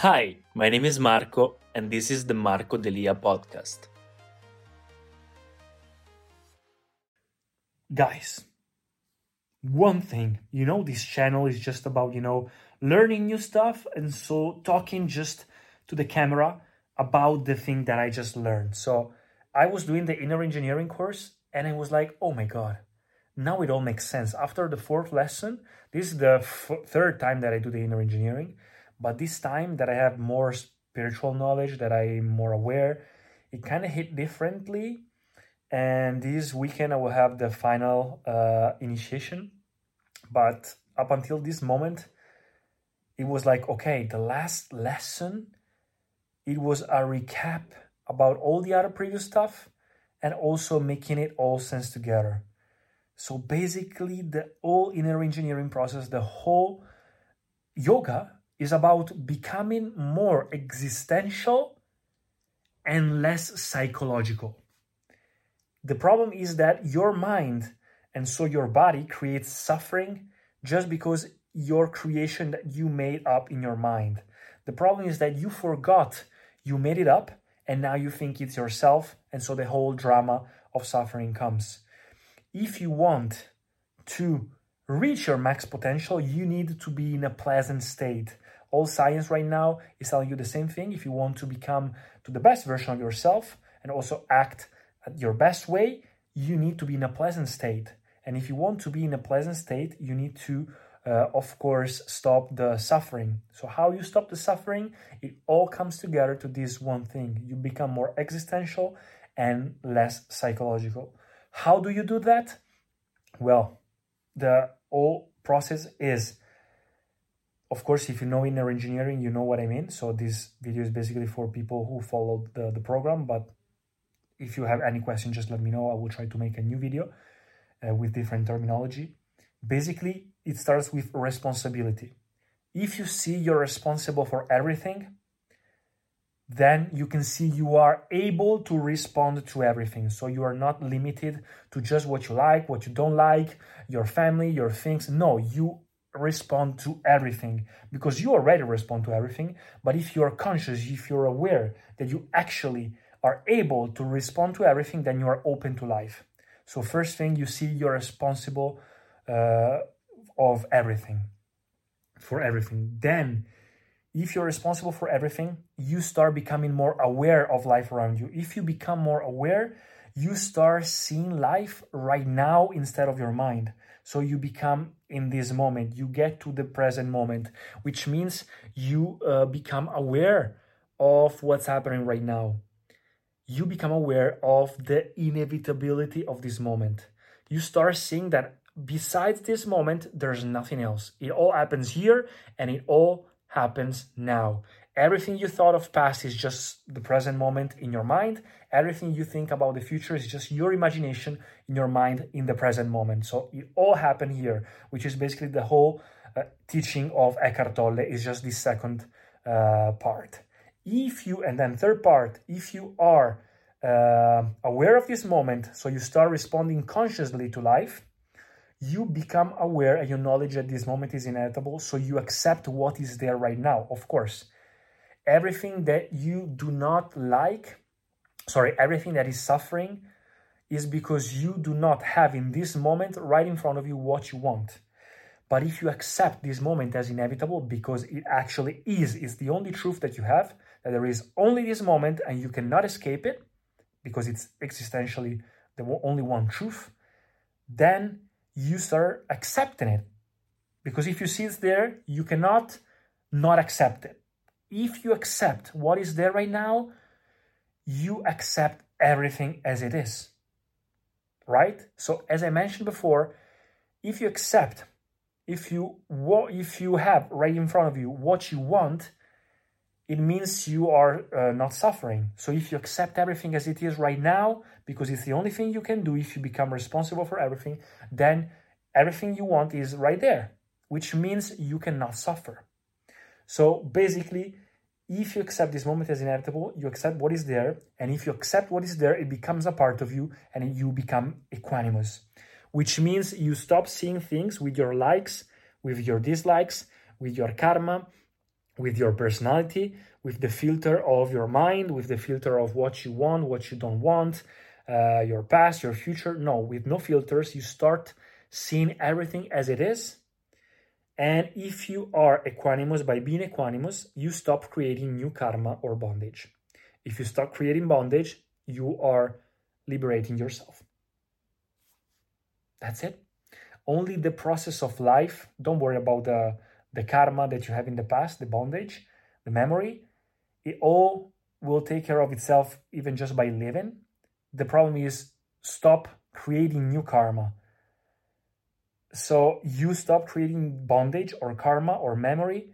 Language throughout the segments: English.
Hi, my name is Marco, and this is the Marco Delia podcast. Guys, one thing, you know, this channel is just about, you know, learning new stuff and so talking just to the camera about the thing that I just learned. So I was doing the inner engineering course and I was like, oh my God, now it all makes sense. After the fourth lesson, this is the f- third time that I do the inner engineering. But this time that I have more spiritual knowledge, that I'm more aware, it kind of hit differently. And this weekend I will have the final uh, initiation. But up until this moment, it was like, okay, the last lesson, it was a recap about all the other previous stuff and also making it all sense together. So basically, the whole inner engineering process, the whole yoga is about becoming more existential and less psychological. The problem is that your mind and so your body creates suffering just because your creation that you made up in your mind. The problem is that you forgot you made it up and now you think it's yourself, and so the whole drama of suffering comes. If you want to reach your max potential, you need to be in a pleasant state all science right now is telling you the same thing. If you want to become to the best version of yourself and also act at your best way, you need to be in a pleasant state. And if you want to be in a pleasant state, you need to, uh, of course, stop the suffering. So, how you stop the suffering? It all comes together to this one thing. You become more existential and less psychological. How do you do that? Well, the whole process is of course, if you know inner engineering, you know what I mean. So this video is basically for people who followed the, the program. But if you have any question, just let me know. I will try to make a new video uh, with different terminology. Basically, it starts with responsibility. If you see you're responsible for everything, then you can see you are able to respond to everything. So you are not limited to just what you like, what you don't like, your family, your things. No, you respond to everything because you already respond to everything. But if you're conscious, if you're aware that you actually are able to respond to everything, then you are open to life. So, first thing you see, you're responsible uh, of everything, for everything. Then, if you're responsible for everything, you start becoming more aware of life around you. If you become more aware, you start seeing life right now instead of your mind. So you become in this moment, you get to the present moment, which means you uh, become aware of what's happening right now. You become aware of the inevitability of this moment. You start seeing that besides this moment, there's nothing else. It all happens here and it all happens now. Everything you thought of past is just the present moment in your mind. Everything you think about the future is just your imagination in your mind in the present moment. So it all happened here, which is basically the whole uh, teaching of Eckhart Tolle is just the second uh, part. If you, and then third part, if you are uh, aware of this moment, so you start responding consciously to life, you become aware and you knowledge that this moment is inevitable. So you accept what is there right now, of course everything that you do not like, sorry, everything that is suffering is because you do not have in this moment right in front of you what you want. But if you accept this moment as inevitable because it actually is, it's the only truth that you have, that there is only this moment and you cannot escape it because it's existentially the only one truth, then you start accepting it. Because if you see it's there, you cannot not accept it if you accept what is there right now, you accept everything as it is. Right? So as I mentioned before, if you accept, if you what if you have right in front of you what you want, it means you are uh, not suffering. So if you accept everything as it is right now, because it's the only thing you can do if you become responsible for everything, then everything you want is right there, which means you cannot suffer. So basically, if you accept this moment as inevitable, you accept what is there, and if you accept what is there, it becomes a part of you and you become equanimous, which means you stop seeing things with your likes, with your dislikes, with your karma, with your personality, with the filter of your mind, with the filter of what you want, what you don't want, uh, your past, your future. No, with no filters, you start seeing everything as it is. And if you are equanimous by being equanimous, you stop creating new karma or bondage. If you stop creating bondage, you are liberating yourself. That's it. Only the process of life, don't worry about the the karma that you have in the past, the bondage, the memory, it all will take care of itself even just by living. The problem is stop creating new karma. So you stop creating bondage or karma or memory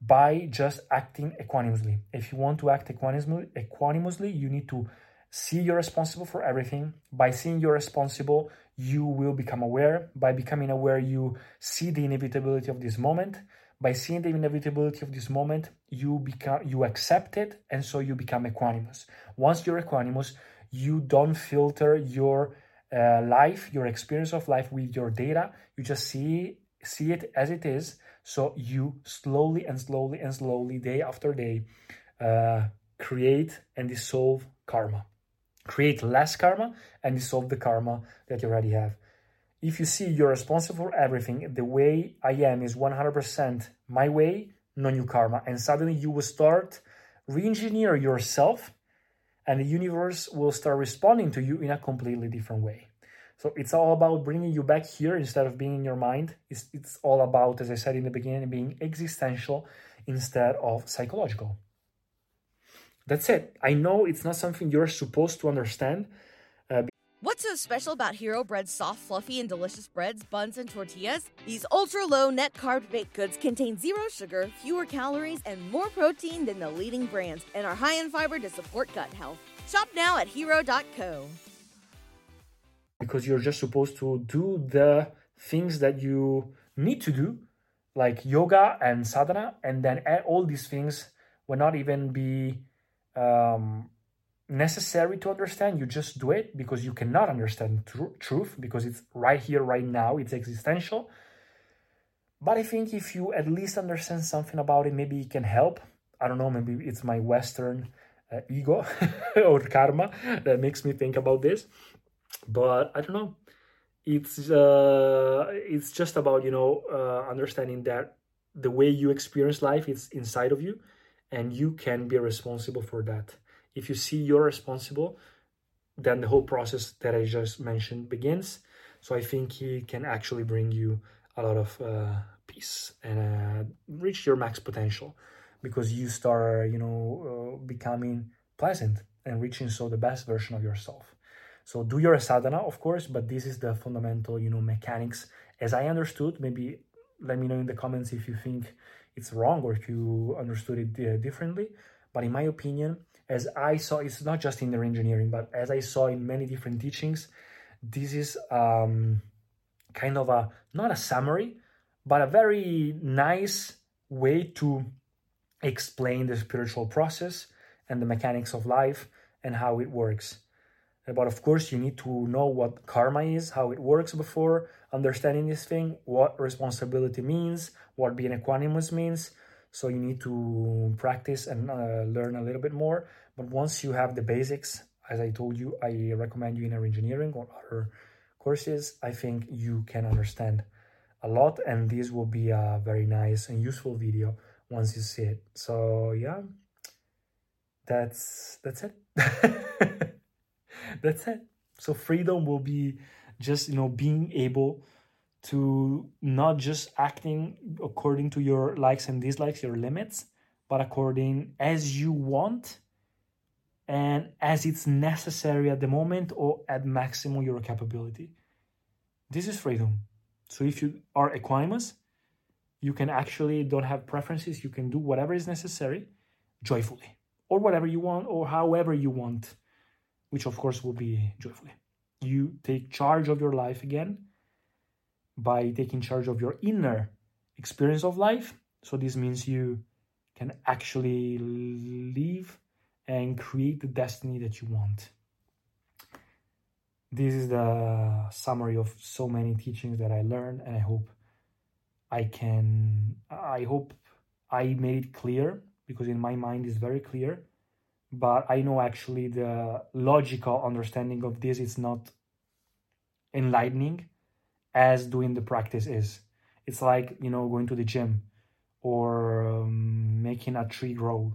by just acting equanimously. If you want to act equanimously, equanimously, you need to see you're responsible for everything. By seeing you're responsible, you will become aware. By becoming aware, you see the inevitability of this moment. By seeing the inevitability of this moment, you become you accept it, and so you become equanimous. Once you're equanimous, you don't filter your uh, life, your experience of life with your data. You just see see it as it is. So you slowly and slowly and slowly, day after day, uh, create and dissolve karma create less karma and dissolve the karma that you already have. If you see you're responsible for everything, the way I am is 100% my way, no new karma. And suddenly you will start re-engineer yourself and the universe will start responding to you in a completely different way. So it's all about bringing you back here instead of being in your mind. It's, it's all about, as I said in the beginning, being existential instead of psychological. That's it. I know it's not something you're supposed to understand. What's special about Hero Bread's soft, fluffy, and delicious breads, buns, and tortillas? These ultra low net carb baked goods contain zero sugar, fewer calories, and more protein than the leading brands, and are high in fiber to support gut health. Shop now at hero.co. Because you're just supposed to do the things that you need to do, like yoga and sadhana, and then all these things will not even be um, necessary to understand. You just do it because you cannot understand tr- truth because it's right here, right now. It's existential. But I think if you at least understand something about it, maybe it can help. I don't know, maybe it's my Western uh, ego or karma that makes me think about this. But I don't know. It's uh, it's just about you know uh, understanding that the way you experience life is inside of you and you can be responsible for that. If you see you're responsible, then the whole process that I just mentioned begins. So I think he can actually bring you a lot of uh, peace and uh, reach your max potential because you start, you know, uh, becoming pleasant and reaching so the best version of yourself. So do your sadhana, of course, but this is the fundamental, you know, mechanics as I understood. Maybe let me know in the comments if you think it's wrong or if you understood it uh, differently. But in my opinion, as I saw, it's not just in inner engineering, but as I saw in many different teachings, this is um, kind of a not a summary, but a very nice way to explain the spiritual process and the mechanics of life and how it works. But of course, you need to know what karma is, how it works before understanding this thing, what responsibility means, what being equanimous means. So you need to practice and uh, learn a little bit more. But once you have the basics, as I told you, I recommend you inner engineering or other courses. I think you can understand a lot, and this will be a very nice and useful video once you see it. So yeah, that's that's it. that's it so freedom will be just you know being able to not just acting according to your likes and dislikes your limits but according as you want and as it's necessary at the moment or at maximum your capability. This is freedom. So if you are equanimous you can actually don't have preferences. You can do whatever is necessary joyfully, or whatever you want, or however you want, which of course will be joyfully. You take charge of your life again by taking charge of your inner experience of life. So this means you can actually live and create the destiny that you want. This is the summary of so many teachings that I learned, and I hope I can. I hope I made it clear because in my mind it's very clear. But I know actually the logical understanding of this is not enlightening as doing the practice is. It's like, you know, going to the gym or um, making a tree grow.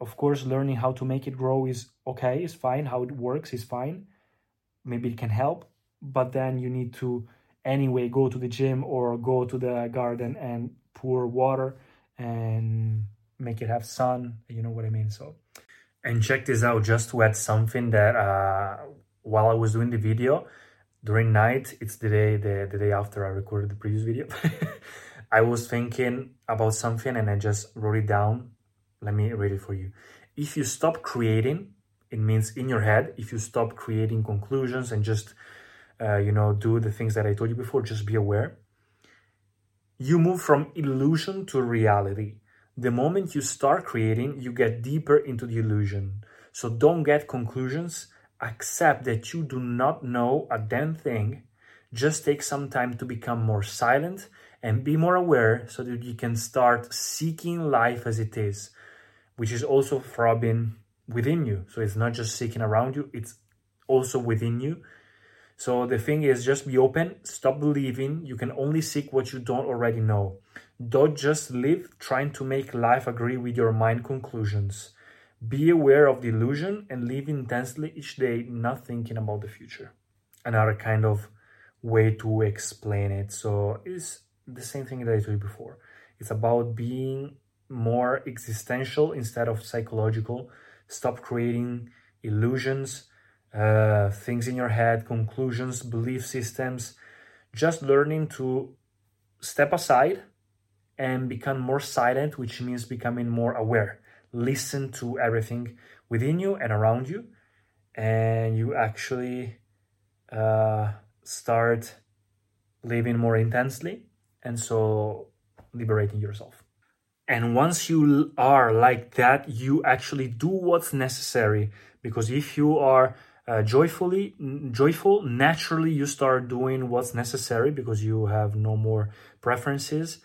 Of course, learning how to make it grow is okay, is fine. How it works is fine. Maybe it can help, but then you need to anyway go to the gym or go to the garden and pour water and make it have sun. You know what I mean? So, and check this out just to add something that uh, while I was doing the video, during night it's the day the, the day after i recorded the previous video. I was thinking about something and i just wrote it down. Let me read it for you. If you stop creating it means in your head if you stop creating conclusions and just uh, you know do the things that i told you before just be aware. You move from illusion to reality. The moment you start creating you get deeper into the illusion. So don't get conclusions accept that you do not know a damn thing. Just take some time to become more silent and be more aware so that you can start seeking life as it is, which is also throbbing within you. So it's not just seeking around you, it's also within you. So the thing is, just be open, stop believing you can only seek what you don't already know. Don't just live trying to make life agree with your mind conclusions. Be aware of the illusion and live intensely each day, not thinking about the future. Another kind of way to explain it. So it's the same thing that I told you before. It's about being more existential instead of psychological. Stop creating illusions, uh, things in your head, conclusions, belief systems. Just learning to step aside and become more silent, which means becoming more aware listen to everything within you and around you, and you actually uh, start living more intensely and so liberating yourself. And once you are like that, you actually do what's necessary because if you are uh, joyfully joyful naturally you start doing what's necessary because you have no more preferences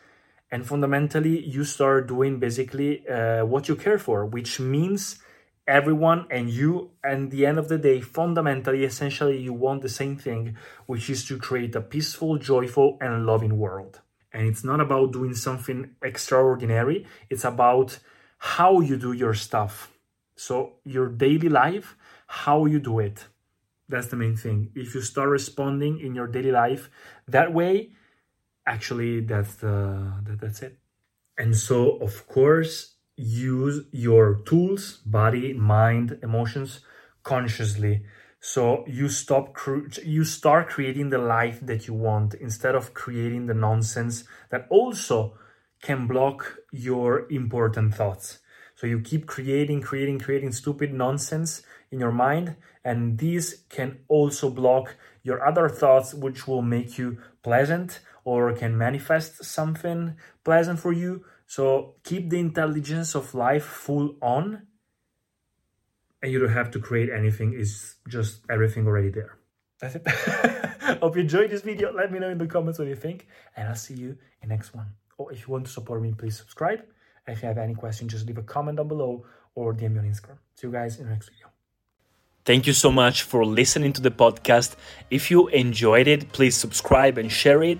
and fundamentally you start doing basically uh, what you care for which means everyone and you and the end of the day fundamentally essentially you want the same thing which is to create a peaceful joyful and loving world. And it's not about doing something extraordinary. It's about how you do your stuff. So your daily life how you do it. That's the main thing. If you start responding in your daily life that way actually that's the that, that's it. And so of course use your tools body mind emotions consciously. So you stop you start creating the life that you want instead of creating the nonsense that also can block your important thoughts. So you keep creating creating creating stupid nonsense in your mind and these can also block your other thoughts which will make you pleasant or can manifest something pleasant for you. So keep the intelligence of life full on and you don't have to create anything, it's just everything already there. That's it. Hope you enjoyed this video. Let me know in the comments what you think, and I'll see you in next one. Or if you want to support me, please subscribe. If you have any questions, just leave a comment down below or DM me on Instagram. See you guys in the next video. Thank you so much for listening to the podcast. If you enjoyed it, please subscribe and share it